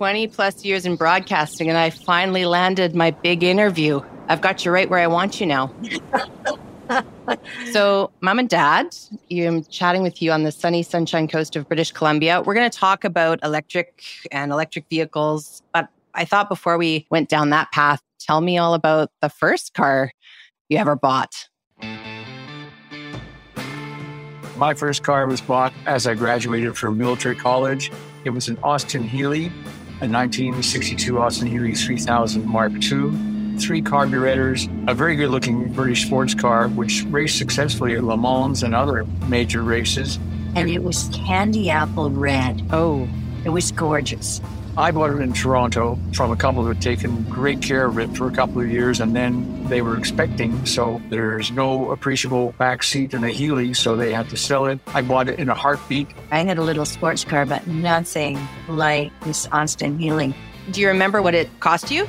20 plus years in broadcasting, and I finally landed my big interview. I've got you right where I want you now. so, mom and dad, I'm chatting with you on the sunny sunshine coast of British Columbia. We're going to talk about electric and electric vehicles. But I thought before we went down that path, tell me all about the first car you ever bought. My first car was bought as I graduated from military college. It was an Austin Healey, a 1962 Austin Healey 3000 Mark II, three carburetors, a very good looking British sports car, which raced successfully at Le Mans and other major races. And it was candy apple red. Oh, it was gorgeous. I bought it in Toronto from a couple who had taken great care of it for a couple of years and then they were expecting. So there's no appreciable back seat in a Healey, so they had to sell it. I bought it in a heartbeat. I had a little sports car, but nothing like this Austin Healey. Do you remember what it cost you?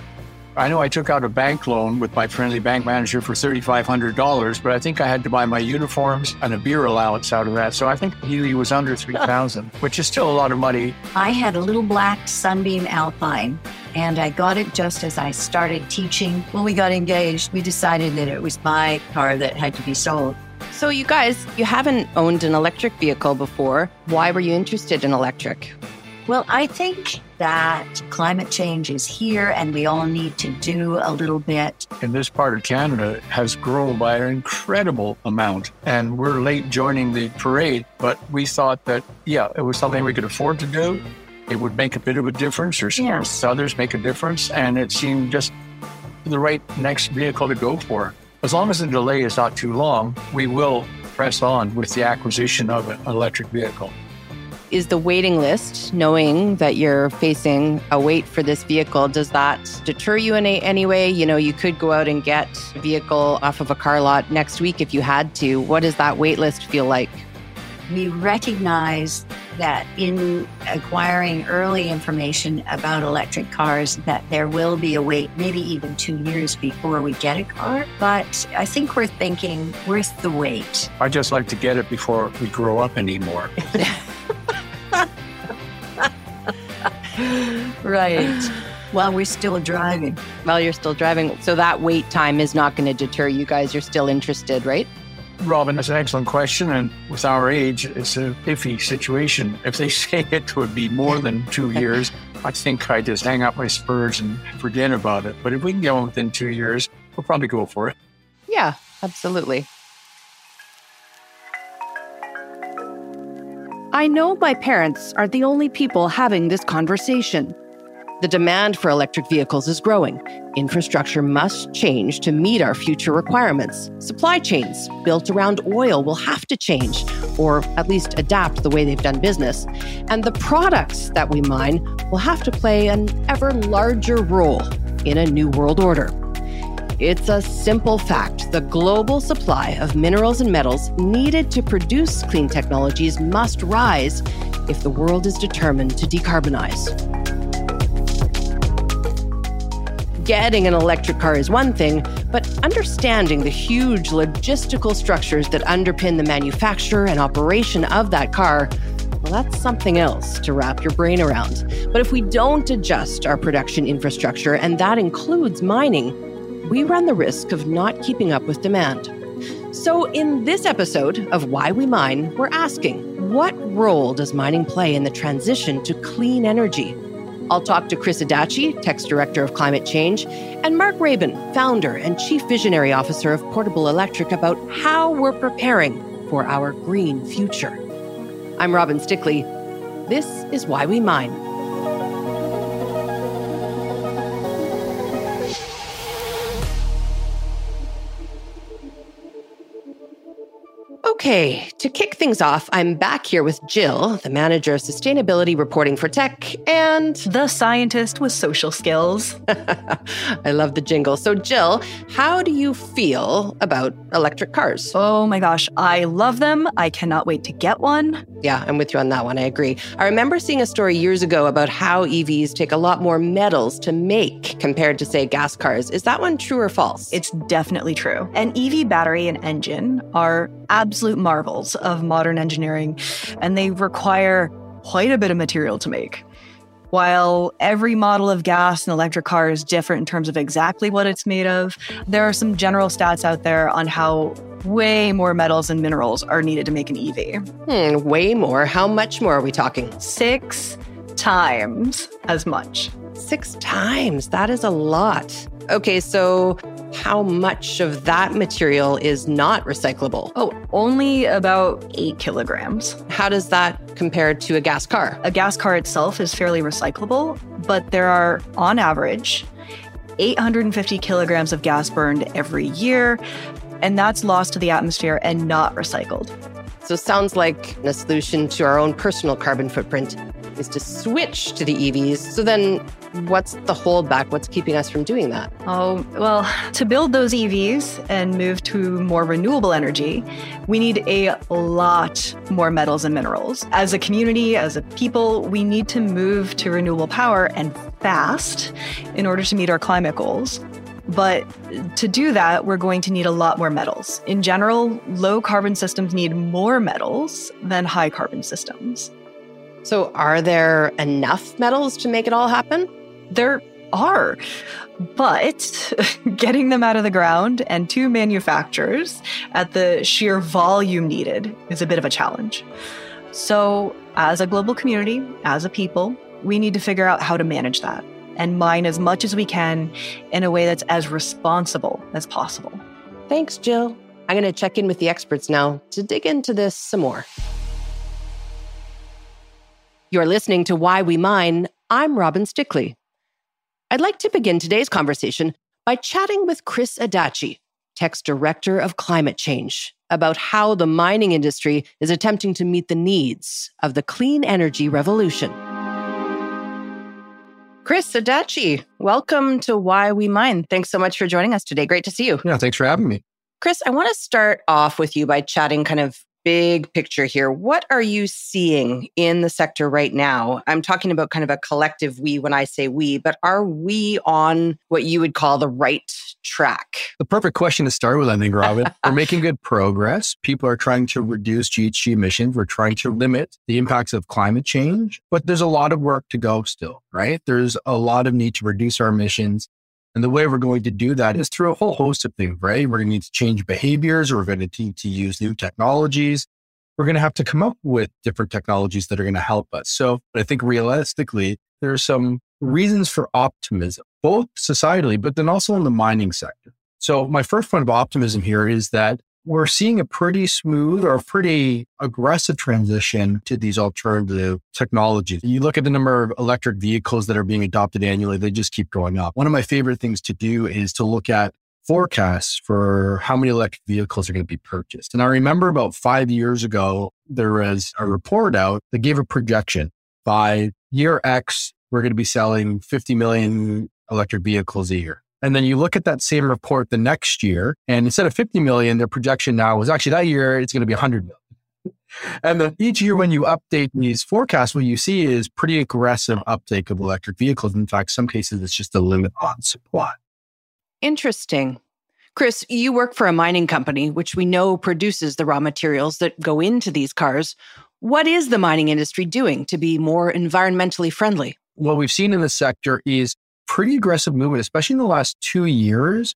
I know I took out a bank loan with my friendly bank manager for $3,500, but I think I had to buy my uniforms and a beer allowance out of that. So I think Healey was under 3000 which is still a lot of money. I had a little black Sunbeam Alpine, and I got it just as I started teaching. When we got engaged, we decided that it was my car that had to be sold. So, you guys, you haven't owned an electric vehicle before. Why were you interested in electric? Well, I think that climate change is here and we all need to do a little bit. In this part of Canada has grown by an incredible amount and we're late joining the parade, but we thought that yeah, it was something we could afford to do. It would make a bit of a difference or yes. others make a difference and it seemed just the right next vehicle to go for. As long as the delay is not too long, we will press on with the acquisition of an electric vehicle is the waiting list, knowing that you're facing a wait for this vehicle, does that deter you in any way? You know, you could go out and get a vehicle off of a car lot next week if you had to. What does that wait list feel like? We recognize that in acquiring early information about electric cars that there will be a wait maybe even 2 years before we get a car but i think we're thinking worth the wait i just like to get it before we grow up anymore right. While we're still driving. While you're still driving. So that wait time is not going to deter you guys. You're still interested, right? Robin, that's an excellent question. And with our age, it's a iffy situation. If they say it would be more than two years, I think I just hang up my spurs and forget about it. But if we can get one within two years, we'll probably go for it. Yeah, absolutely. I know my parents are the only people having this conversation. The demand for electric vehicles is growing. Infrastructure must change to meet our future requirements. Supply chains built around oil will have to change, or at least adapt the way they've done business. And the products that we mine will have to play an ever larger role in a new world order. It's a simple fact the global supply of minerals and metals needed to produce clean technologies must rise if the world is determined to decarbonize. Getting an electric car is one thing, but understanding the huge logistical structures that underpin the manufacture and operation of that car well, that's something else to wrap your brain around. But if we don't adjust our production infrastructure, and that includes mining, we run the risk of not keeping up with demand. So, in this episode of Why We Mine, we're asking what role does mining play in the transition to clean energy? I'll talk to Chris Adachi, Teck's Director of Climate Change, and Mark Rabin, Founder and Chief Visionary Officer of Portable Electric, about how we're preparing for our green future. I'm Robin Stickley. This is Why We Mine. Okay, to kick things off, I'm back here with Jill, the manager of sustainability reporting for Teck, and the scientist with social skills. I love the jingle. So, Jill, how do you feel about electric cars? Oh my gosh, I love them. I cannot wait to get one. Yeah, I'm with you on that one. I agree. I remember seeing a story years ago about how EVs take a lot more metals to make compared to, say, gas cars. Is that one true or false? It's definitely true. An EV battery and engine are absolutely absolute marvels of modern engineering, and they require quite a bit of material to make. While every model of gas and electric car is different in terms of exactly what it's made of, there are some general stats out there on how way more metals and minerals are needed to make an EV. Hmm, way more. How much more are we talking? Six times as much. Six times. That is a lot. Okay, so how much of that material is not recyclable? Oh, only about eight kilograms. How does that compare to a gas car? A gas car itself is fairly recyclable, but there are, on average, 850 kilograms of gas burned every year, and that's lost to the atmosphere and not recycled. So, sounds like a solution to our own personal carbon footprint is to switch to the EVs. So, then what's the holdback? What's keeping us from doing that? Oh, well, to build those EVs and move to more renewable energy, we need a lot more metals and minerals. As a community, as a people, we need to move to renewable power and fast in order to meet our climate goals. But to do that, we're going to need a lot more metals. In general, low carbon systems need more metals than high carbon systems. So, are there enough metals to make it all happen? There are. But getting them out of the ground and to manufacturers at the sheer volume needed is a bit of a challenge. So, as a global community, as a people, we need to figure out how to manage that and mine as much as we can in a way that's as responsible as possible. Thanks, Jill. I'm going to check in with the experts now to dig into this some more. You're listening to Why We Mine. I'm Robin Stickley. I'd like to begin today's conversation by chatting with Chris Adachi, Teck's Director of Climate Change, about how the mining industry is attempting to meet the needs of the clean energy revolution. Chris Adachi, welcome to Why We Mine. Thanks so much for joining us today. Great to see you. Yeah, thanks for having me. Chris, I want to start off with you by chatting kind of big picture here. What are you seeing in the sector right now? I'm talking about kind of a collective we when I say we, but are we on what you would call the right track? The perfect question to start with, I think, Robin. We're making good progress. People are trying to reduce GHG emissions. We're trying to limit the impacts of climate change, but there's a lot of work to go still, right? There's a lot of need to reduce our emissions. And the way we're going to do that is through a whole host of things, right? We're going to need to change behaviors. We're going to need to use new technologies. We're going to have to come up with different technologies that are going to help us. So I think realistically, there are some reasons for optimism, both societally, but then also in the mining sector. So my first point of optimism here is that we're seeing a pretty smooth or pretty aggressive transition to these alternative technologies. You look at the number of electric vehicles that are being adopted annually, they just keep going up. One of my favorite things to do is to look at forecasts for how many electric vehicles are going to be purchased. And I remember about five years ago, there was a report out that gave a projection by year X, we're going to be selling 50 million electric vehicles a year. And then you look at that same report the next year, and instead of 50 million, their projection now was actually that year, it's going to be 100 million. And then each year, when you update these forecasts, what you see is pretty aggressive uptake of electric vehicles. In fact, some cases, it's just a limit on supply. Interesting. Chris, you work for a mining company, which we know produces the raw materials that go into these cars. What is the mining industry doing to be more environmentally friendly? What we've seen in the sector is pretty aggressive movement, especially in the last two years,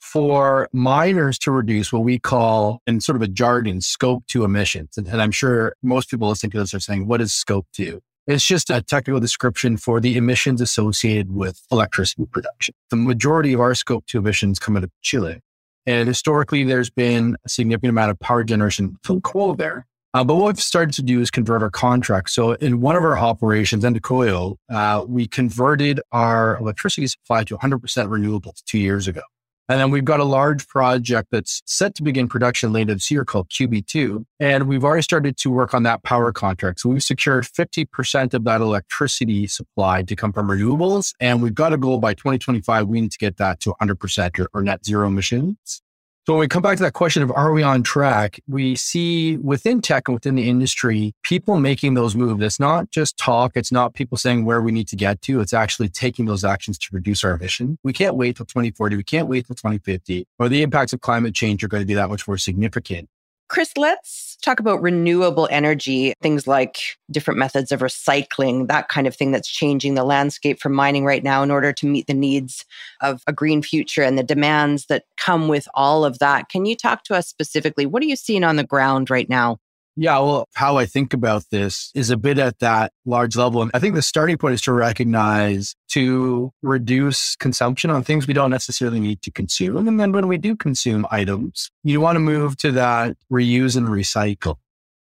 for miners to reduce what we call, in sort of a jargon, scope two emissions. And, and I'm sure most people listening to this are saying, what is scope two? It's just a technical description for the emissions associated with electricity production. The majority of our scope two emissions come out of Chile. And historically, there's been a significant amount of power generation from coal there. Uh, but what we've started to do is convert our contracts. So in one of our operations, Andacollo, uh, we converted our electricity supply to 100% renewables two years ago. And then we've got a large project that's set to begin production later this year called QB2. And we've already started to work on that power contract. So we've secured 50% of that electricity supply to come from renewables. And we've got a goal by 2025, we need to get that to 100% or, or net zero emissions. So when we come back to that question of are we on track, we see within Teck and within the industry, people making those moves. It's not just talk. It's not people saying where we need to get to. It's actually taking those actions to reduce our emission. We can't wait till 2040. We can't wait till 2050 or the impacts of climate change are going to be that much more significant. Chris, let's talk about renewable energy, things like different methods of recycling, that kind of thing that's changing the landscape for mining right now in order to meet the needs of a green future and the demands that come with all of that. Can you talk to us specifically? What are you seeing on the ground right now? Yeah, well, how I think about this is a bit at that large level. And I think the starting point is to recognize to reduce consumption on things we don't necessarily need to consume. And then when we do consume items, you want to move to that reuse and recycle.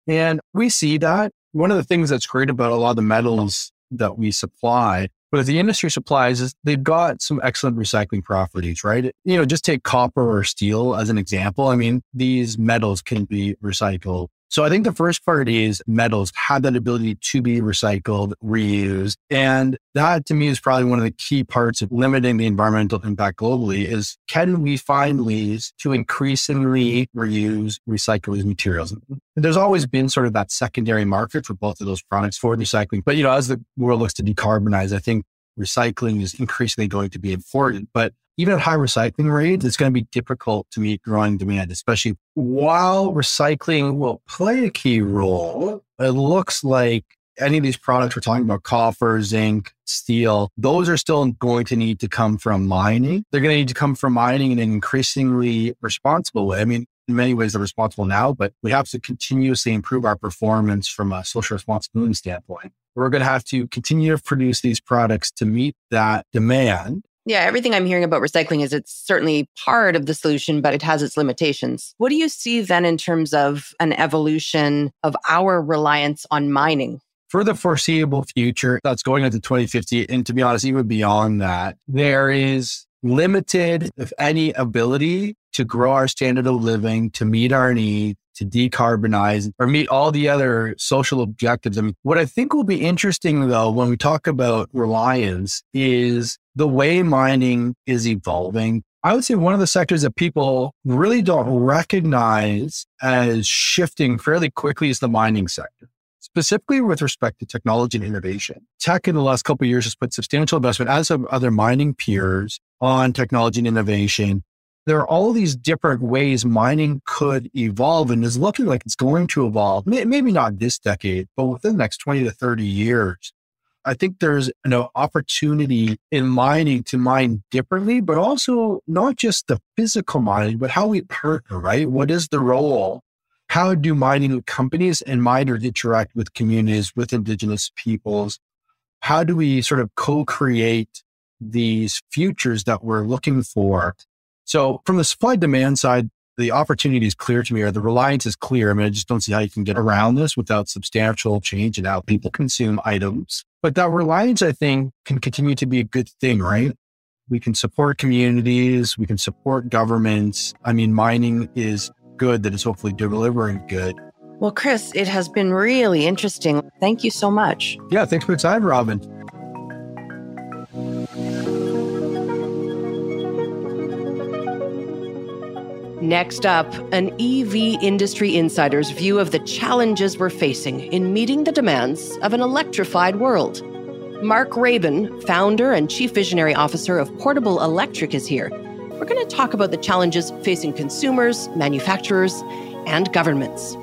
And we see that. One of the things that's great about a lot of the metals that we supply but the industry supplies is they've got some excellent recycling properties, right? You know, just take copper or steel as an example. I mean, these metals can be recycled so I think the first part is metals have that ability to be recycled, reused. And that to me is probably one of the key parts of limiting the environmental impact globally is can we find ways to increasingly reuse, recycle these materials? And there's always been sort of that secondary market for both of those products for recycling. But, you know, as the world looks to decarbonize, I think recycling is increasingly going to be important. But even at high recycling rates, it's going to be difficult to meet growing demand, especially while recycling will play a key role. It looks like any of these products we're talking about, copper, zinc, steel, those are still going to need to come from mining. They're going to need to come from mining in an increasingly responsible way. I mean, in many ways, they're responsible now, but we have to continuously improve our performance from a social responsibility standpoint. We're going to have to continue to produce these products to meet that demand yeah, everything I'm hearing about recycling is it's certainly part of the solution, but it has its limitations. What do you see then in terms of an evolution of our reliance on mining? For the foreseeable future, that's going into 2050. And to be honest, even beyond that, there is limited, if any, ability to grow our standard of living, to meet our needs, to decarbonize or meet all the other social objectives. I mean, what I think will be interesting though, when we talk about reliance is the way mining is evolving. I would say one of the sectors that people really don't recognize as shifting fairly quickly is the mining sector specifically with respect to technology and innovation. Teck in the last couple of years has put substantial investment, as have other mining peers, on technology and innovation there are all these different ways mining could evolve and is looking like it's going to evolve. Maybe not this decade, but within the next 20 to 30 years. I think there's an opportunity in mining to mine differently, but also not just the physical mining, but how we partner, right? What is the role? How do mining companies and miners interact with communities, with indigenous peoples? How do we sort of co-create these futures that we're looking for so from the supply demand side, the opportunity is clear to me, or the reliance is clear. I mean, I just don't see how you can get around this without substantial change in how people consume items. But that reliance, I think, can continue to be a good thing, right? We can support communities, we can support governments. I mean, mining is good that is hopefully delivering good. Well, Chris, it has been really interesting. Thank you so much. Yeah, thanks for the time, Robin. Next up, an EV industry insider's view of the challenges we're facing in meeting the demands of an electrified world. Mark Rabin, founder and chief visionary officer of Portable Electric, is here. We're going to talk about the challenges facing consumers, manufacturers, and governments.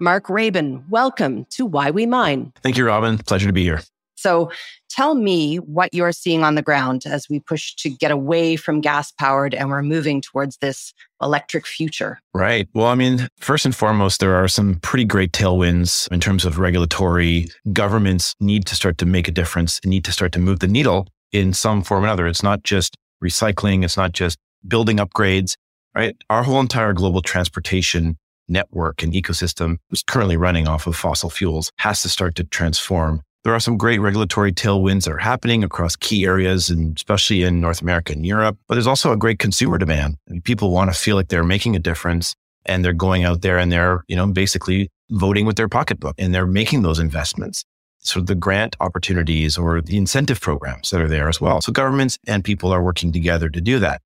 Mark Rabin, welcome to Why We Mine. Thank you, Robin. Pleasure to be here. So tell me what you're seeing on the ground as we push to get away from gas powered and we're moving towards this electric future. Right. Well, I mean, first and foremost, there are some pretty great tailwinds in terms of regulatory. Governments need to start to make a difference and need to start to move the needle in some form or another. It's not just recycling, it's not just building upgrades, right? Our whole entire global transportation network and ecosystem is currently running off of fossil fuels has to start to transform. There are some great regulatory tailwinds that are happening across key areas, and especially in North America and Europe. But there's also a great consumer demand. I mean, people want to feel like they're making a difference and they're going out there and they're, you know, basically voting with their pocketbook and they're making those investments. So the grant opportunities or the incentive programs that are there as well. So governments and people are working together to do that.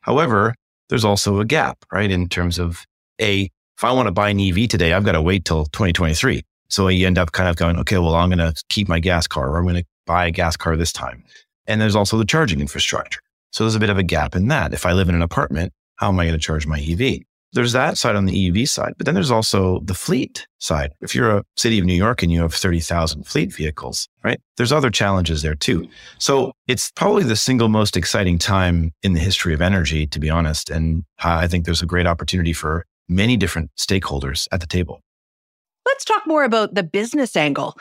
However, there's also a gap, right? In terms of a, if I want to buy an EV today, I've got to wait till 2023. So you end up kind of going, okay, well, I'm going to keep my gas car or I'm going to buy a gas car this time. And there's also the charging infrastructure. So there's a bit of a gap in that. If I live in an apartment, how am I going to charge my EV? There's that side on the EV side, but then there's also the fleet side. If you're a city of New York and you have 30,000 fleet vehicles, right? There's other challenges there too. So it's probably the single most exciting time in the history of energy, to be honest. And I think there's a great opportunity for many different stakeholders at the table. Let's talk more about the business angle.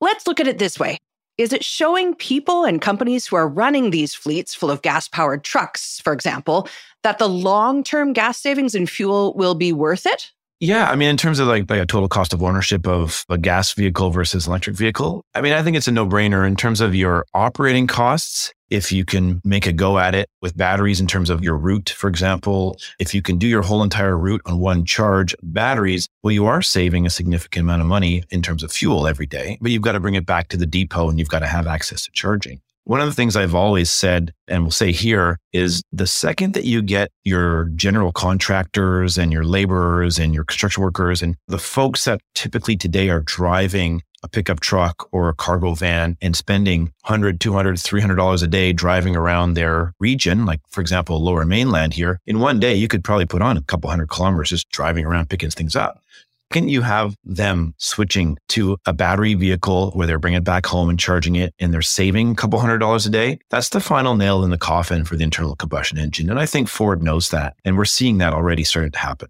Let's look at it this way. Is it showing people and companies who are running these fleets full of gas powered trucks, for example, that the long term gas savings in fuel will be worth it? Yeah, I mean, in terms of like, like a total cost of ownership of a gas vehicle versus electric vehicle, I mean, I think it's a no brainer in terms of your operating costs. If you can make a go at it with batteries in terms of your route, for example, if you can do your whole entire route on one charge batteries, well, you are saving a significant amount of money in terms of fuel every day, but you've got to bring it back to the depot and you've got to have access to charging. One of the things I've always said and will say here is the second that you get your general contractors and your laborers and your construction workers and the folks that typically today are driving a pickup truck or a cargo van and spending 100 200 300 dollars a day driving around their region like for example lower mainland here in one day you could probably put on a couple hundred kilometers just driving around picking things up can you have them switching to a battery vehicle where they're bringing it back home and charging it and they're saving a couple hundred dollars a day? That's the final nail in the coffin for the internal combustion engine. And I think Ford knows that. And we're seeing that already starting to happen.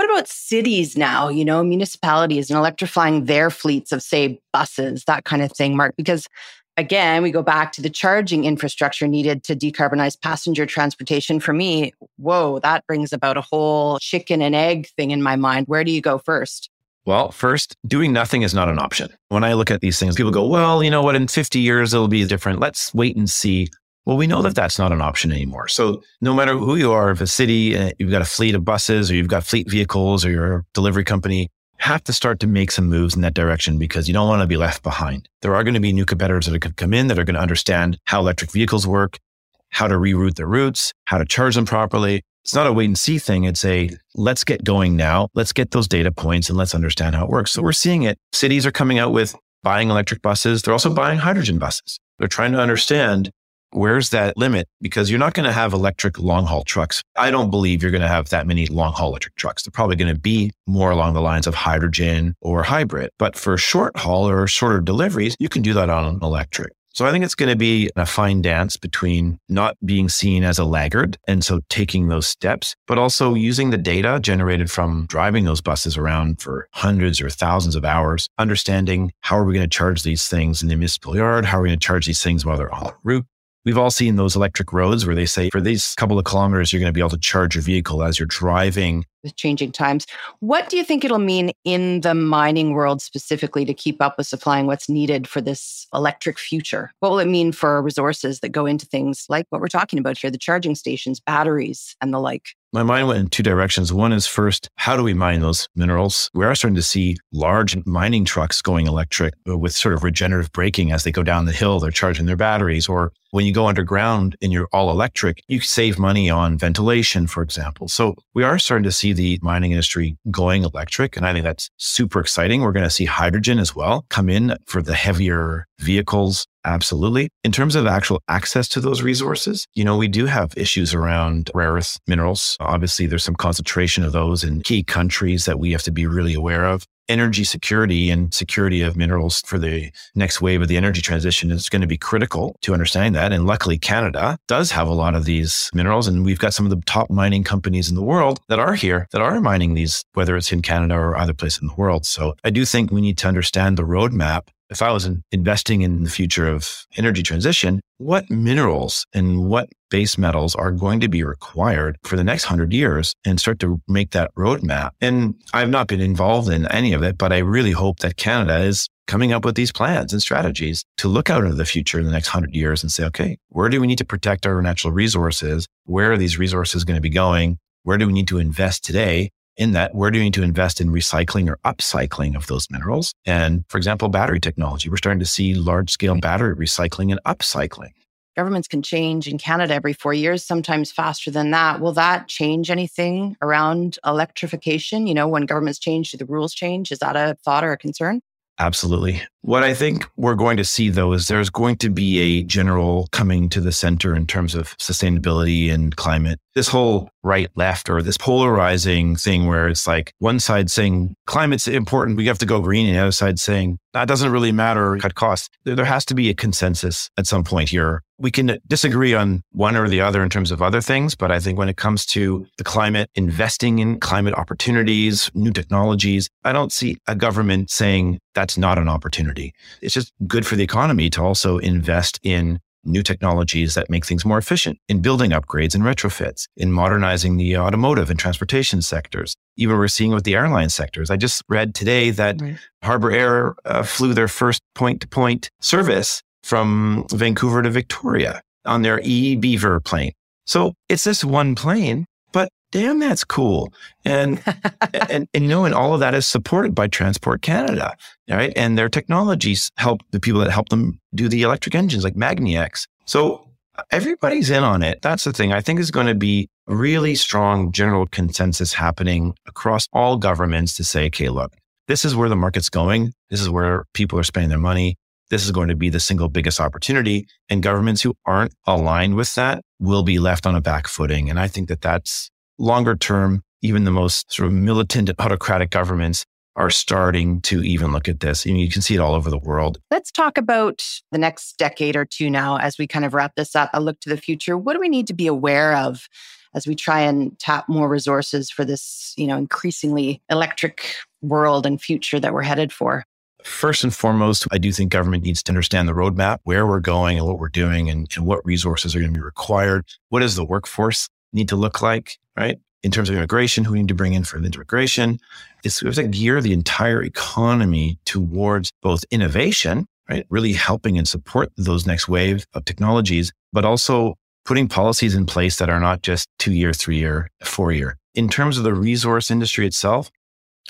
What about cities now, you know, municipalities and electrifying their fleets of, say, buses, that kind of thing, Mark? Because again, we go back to the charging infrastructure needed to decarbonize passenger transportation. For me, whoa, that brings about a whole chicken and egg thing in my mind. Where do you go first? Well, first, doing nothing is not an option. When I look at these things, people go, well, you know what, in 50 years, it'll be different. Let's wait and see. Well, we know that that's not an option anymore. So, no matter who you are, if a city, uh, you've got a fleet of buses or you've got fleet vehicles or you're a delivery company, have to start to make some moves in that direction because you don't want to be left behind. There are going to be new competitors that are going to come in that are going to understand how electric vehicles work, how to reroute their routes, how to charge them properly. It's not a wait and see thing. It's a let's get going now. Let's get those data points and let's understand how it works. So we're seeing it. Cities are coming out with buying electric buses. They're also buying hydrogen buses. They're trying to understand where's that limit? Because you're not going to have electric long haul trucks. I don't believe you're going to have that many long haul electric trucks. They're probably going to be more along the lines of hydrogen or hybrid. But for short haul or shorter deliveries, you can do that on electric. So I think it's going to be a fine dance between not being seen as a laggard and so taking those steps, but also using the data generated from driving those buses around for hundreds or thousands of hours, understanding how are we going to charge these things in the municipal yard? How are we going to charge these things while they're en route? We've all seen those electric roads where they say for these couple of kilometers, you're going to be able to charge your vehicle as you're driving. With changing times. What do you think it'll mean in the mining world specifically to keep up with supplying what's needed for this electric future? What will it mean for resources that go into things like what we're talking about here, the charging stations, batteries, and the like? My mind went in two directions. One is first, how do we mine those minerals? We are starting to see large mining trucks going electric uh, with sort of regenerative braking as they go down the hill. They're charging their batteries. Or when you go underground and you're all electric, you save money on ventilation, for example. So we are starting to see the mining industry going electric. And I think that's super exciting. We're going to see hydrogen as well come in for the heavier vehicles. Absolutely. In terms of actual access to those resources, you know, we do have issues around rare earth minerals. Obviously, there's some concentration of those in key countries that we have to be really aware of. Energy security and security of minerals for the next wave of the energy transition is going to be critical to understanding that. And luckily, Canada does have a lot of these minerals. And we've got some of the top mining companies in the world that are here that are mining these, whether it's in Canada or other place in the world. So I do think we need to understand the roadmap if I was investing in the future of energy transition, what minerals and what base metals are going to be required for the next hundred years and start to make that roadmap. And I've not been involved in any of it, but I really hope that Canada is coming up with these plans and strategies to look out into the future in the next hundred years and say, okay, where do we need to protect our natural resources? Where are these resources going to be going? Where do we need to invest today? In that we're doing to invest in recycling or upcycling of those minerals? And for example, battery technology, we're starting to see large scale battery recycling and upcycling. Governments can change in Canada every four years, sometimes faster than that. Will that change anything around electrification? You know, when governments change, do the rules change? Is that a thought or a concern? Absolutely. What I think we're going to see though is there's going to be a general coming to the center in terms of sustainability and climate. This whole right left or this polarizing thing where it's like one side saying climate's important, we have to go green, and the other side saying that doesn't really matter, cut costs. There has to be a consensus at some point here we can disagree on one or the other in terms of other things, but I think when it comes to the climate, investing in climate opportunities, new technologies, I don't see a government saying that's not an opportunity. It's just good for the economy to also invest in new technologies that make things more efficient in building upgrades and retrofits, in modernizing the automotive and transportation sectors. Even we're seeing with the airline sectors. I just read today that right. Harbour Air uh, flew their first point to point service from Vancouver to Victoria on their E Beaver plane. So it's this one plane, damn, that's cool. And, and, and, you know, and all of that is supported by Transport Canada, right? And their technologies help the people that help them do the electric engines like magniX. So everybody's in on it. That's the thing. I think is going to be really strong general consensus happening across all governments to say, okay, look, this is where the market's going. This is where people are spending their money this is going to be the single biggest opportunity. And governments who aren't aligned with that will be left on a back footing. And I think that that's longer term. Even the most sort of militant autocratic governments are starting to even look at this. I mean, you can see it all over the world. Let's talk about the next decade or two now as we kind of wrap this up. A look to the future. What do we need to be aware of as we try and tap more resources for this, you know, increasingly electric world and future that we're headed for? First and foremost, I do think government needs to understand the roadmap, where we're going and what we're doing and, and what resources are going to be required. What does the workforce need to look like, right? In terms of immigration, who we need to bring in for the integration. It's, it's like gear the entire economy towards both innovation, right? Really helping and support those next wave of technologies, but also putting policies in place that are not just two year, three year, four year. In terms of the resource industry itself,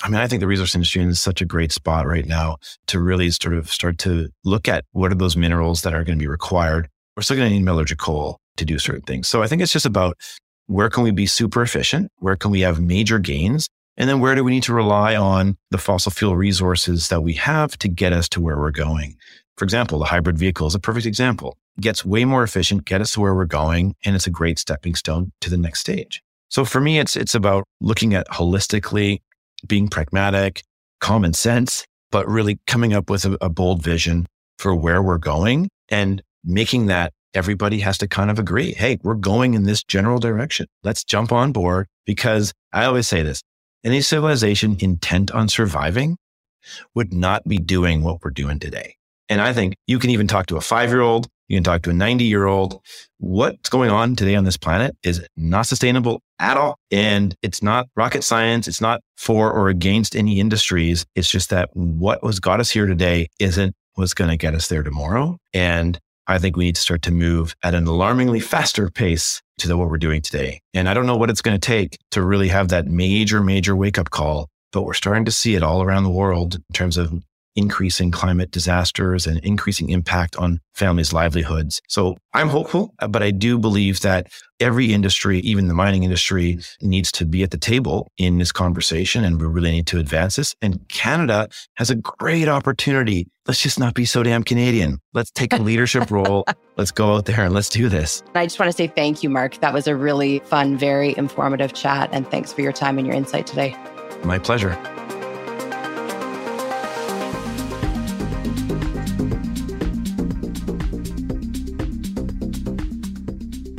I mean, I think the resource industry is such a great spot right now to really sort of start to look at what are those minerals that are going to be required. We're still going to need metallurgical coal to do certain things. So I think it's just about where can we be super efficient? Where can we have major gains? And then where do we need to rely on the fossil fuel resources that we have to get us to where we're going? For example, the hybrid vehicle is a perfect example. It gets way more efficient, get us to where we're going, and it's a great stepping stone to the next stage. So for me, it's it's about looking at holistically being pragmatic, common sense, but really coming up with a, a bold vision for where we're going and making that everybody has to kind of agree. Hey, we're going in this general direction. Let's jump on board because I always say this any civilization intent on surviving would not be doing what we're doing today. And I think you can even talk to a five year old, you can talk to a 90 year old. What's going on today on this planet is not sustainable at all. And it's not rocket science. It's not for or against any industries. It's just that what was got us here today isn't what's going to get us there tomorrow. And I think we need to start to move at an alarmingly faster pace to what we're doing today. And I don't know what it's going to take to really have that major, major wake up call, but we're starting to see it all around the world in terms of increasing climate disasters and increasing impact on families' livelihoods. So I'm hopeful, uh, but I do believe that every industry, even the mining industry, needs to be at the table in this conversation and we really need to advance this. And Canada has a great opportunity. Let's just not be so damn Canadian. Let's take a leadership role. Let's go out there and let's do this. I just want to say thank you, Mark. That was a really fun, very informative chat. And thanks for your time and your insight today. My pleasure.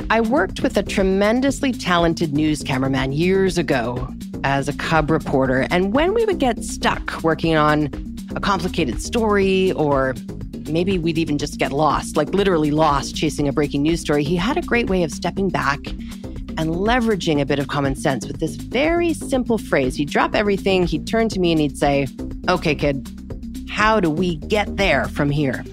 I worked with a tremendously talented news cameraman years ago as a cub reporter. And when we would get stuck working on a complicated story, or maybe we'd even just get lost, like literally lost chasing a breaking news story, he had a great way of stepping back and leveraging a bit of common sense with this very simple phrase. He'd drop everything, he'd turn to me, and he'd say, Okay, kid, how do we get there from here?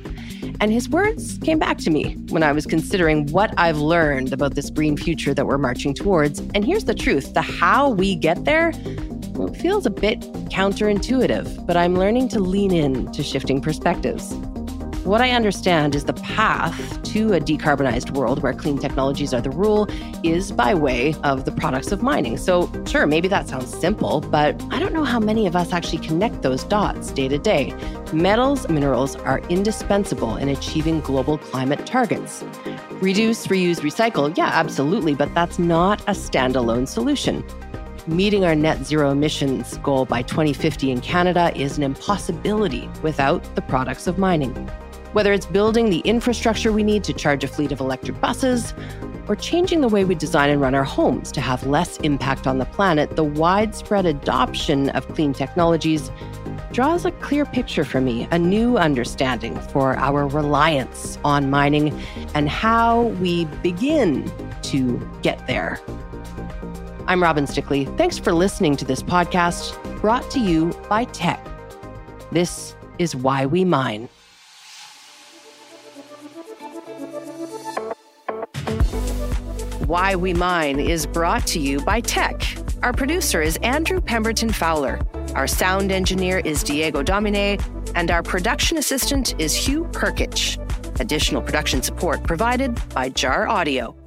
And his words came back to me when I was considering what I've learned about this green future that we're marching towards. And here's the truth the how we get there It feels a bit counterintuitive, but I'm learning to lean in to shifting perspectives. What I understand is the path to a decarbonized world where clean technologies are the rule is by way of the products of mining. So, sure, maybe that sounds simple, but I don't know how many of us actually connect those dots day to day. Metals, minerals are indispensable in achieving global climate targets. Reduce, reuse, recycle, yeah, absolutely, but that's not a standalone solution. Meeting our net zero emissions goal by 2050 in Canada is an impossibility without the products of mining. Whether it's building the infrastructure we need to charge a fleet of electric buses, or changing the way we design and run our homes to have less impact on the planet, the widespread adoption of clean technologies draws a clear picture for me, a new understanding for our reliance on mining and how we begin to get there. I'm Robin Stickley. Thanks for listening to this podcast brought to you by Teck. This is why we mine. Why We Mine is brought to you by Teck. Our producer is Andrew Pemberton Fowler. Our sound engineer is Diego Domine, and our production assistant is Hugh Perkich. Additional production support provided by Jar Audio.